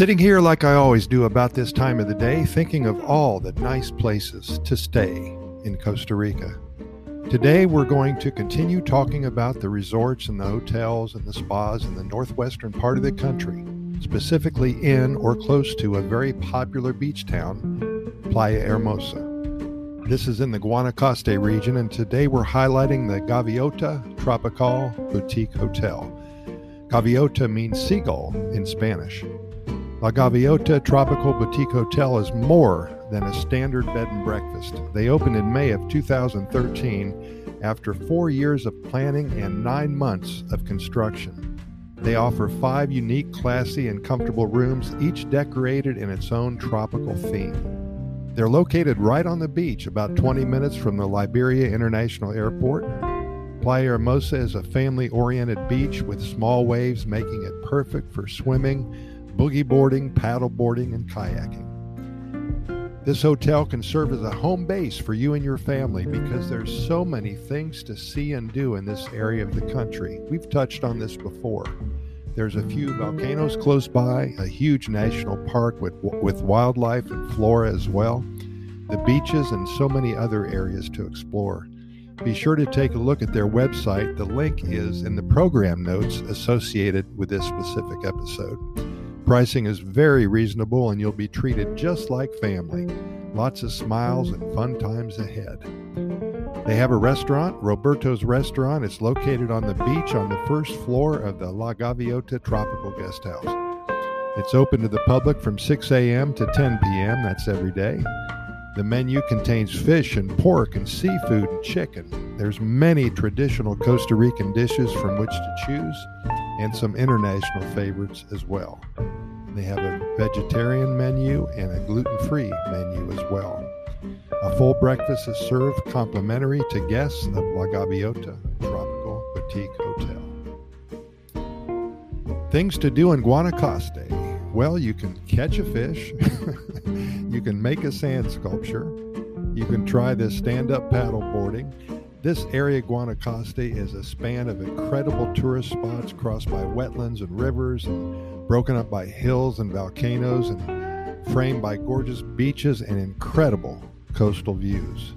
Sitting here like I always do about this time of the day, thinking of all the nice places to stay in Costa Rica. Today, we're going to continue talking about the resorts and the hotels and the spas in the northwestern part of the country, specifically in or close to a very popular beach town, Playa Hermosa. This is in the Guanacaste region, and today we're highlighting the Gaviota Tropical Boutique Hotel. Gaviota means seagull in Spanish. La Gaviota Tropical Boutique Hotel is more than a standard bed and breakfast. They opened in May of 2013 after four years of planning and nine months of construction. They offer five unique, classy, and comfortable rooms, each decorated in its own tropical theme. They're located right on the beach, about 20 minutes from the Liberia International Airport. Playa Hermosa is a family oriented beach with small waves, making it perfect for swimming boogie boarding, paddle boarding, and kayaking. This hotel can serve as a home base for you and your family because there's so many things to see and do in this area of the country. We've touched on this before. There's a few volcanoes close by, a huge national park with, with wildlife and flora as well, the beaches, and so many other areas to explore. Be sure to take a look at their website. The link is in the program notes associated with this specific episode. Pricing is very reasonable and you'll be treated just like family. Lots of smiles and fun times ahead. They have a restaurant, Roberto's Restaurant. It's located on the beach on the first floor of the La Gaviota Tropical Guest House. It's open to the public from 6 a.m. to 10 p.m. That's every day. The menu contains fish and pork and seafood and chicken. There's many traditional Costa Rican dishes from which to choose and some international favorites as well. They have a vegetarian menu and a gluten free menu as well. A full breakfast is served complimentary to guests of La Gaviota Tropical Boutique Hotel. Things to do in Guanacaste. Well, you can catch a fish, you can make a sand sculpture, you can try this stand up paddle boarding. This area, Guanacaste, is a span of incredible tourist spots crossed by wetlands and rivers and broken up by hills and volcanoes and framed by gorgeous beaches and incredible coastal views.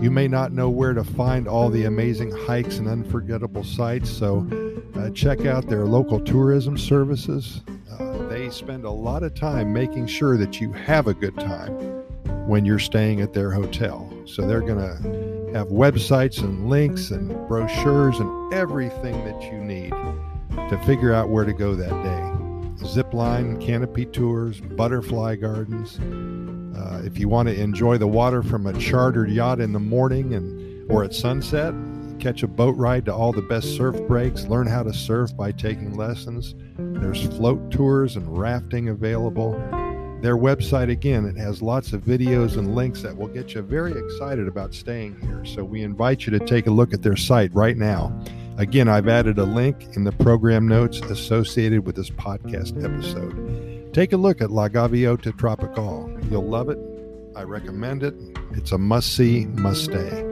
You may not know where to find all the amazing hikes and unforgettable sights, so uh, check out their local tourism services. Uh, they spend a lot of time making sure that you have a good time when you're staying at their hotel. So they're going to have websites and links and brochures and everything that you need to figure out where to go that day. Zip line, canopy tours, butterfly gardens. Uh, if you want to enjoy the water from a chartered yacht in the morning and or at sunset, catch a boat ride to all the best surf breaks, learn how to surf by taking lessons. There's float tours and rafting available. Their website, again, it has lots of videos and links that will get you very excited about staying here. So we invite you to take a look at their site right now. Again, I've added a link in the program notes associated with this podcast episode. Take a look at La Gaviota Tropical. You'll love it. I recommend it. It's a must see, must stay.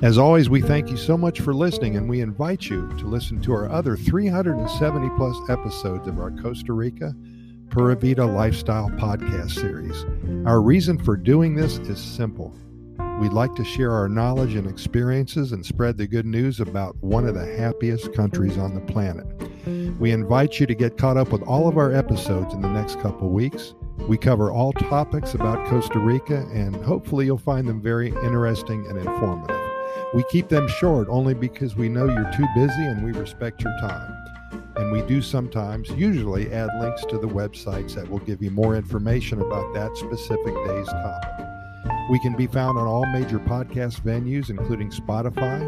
As always, we thank you so much for listening, and we invite you to listen to our other 370 plus episodes of our Costa Rica Pura Vida Lifestyle podcast series. Our reason for doing this is simple We'd like to share our knowledge and experiences and spread the good news about one of the happiest countries on the planet. We invite you to get caught up with all of our episodes in the next couple weeks. We cover all topics about Costa Rica, and hopefully, you'll find them very interesting and informative. We keep them short only because we know you're too busy and we respect your time. And we do sometimes, usually, add links to the websites that will give you more information about that specific day's topic. We can be found on all major podcast venues, including Spotify,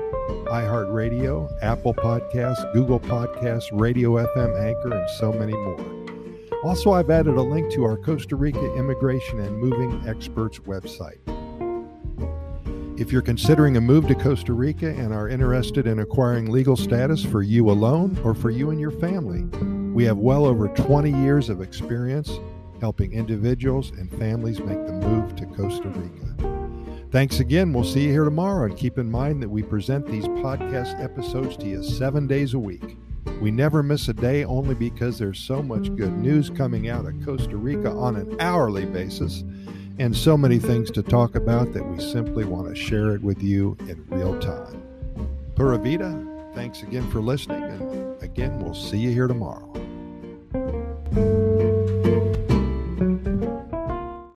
iHeartRadio, Apple Podcasts, Google Podcasts, Radio FM Anchor, and so many more. Also, I've added a link to our Costa Rica Immigration and Moving Experts website. If you're considering a move to Costa Rica and are interested in acquiring legal status for you alone or for you and your family, we have well over 20 years of experience helping individuals and families make the move to Costa Rica. Thanks again. We'll see you here tomorrow. And keep in mind that we present these podcast episodes to you seven days a week. We never miss a day only because there's so much good news coming out of Costa Rica on an hourly basis and so many things to talk about that we simply want to share it with you in real time. Pura Vida, thanks again for listening, and again, we'll see you here tomorrow.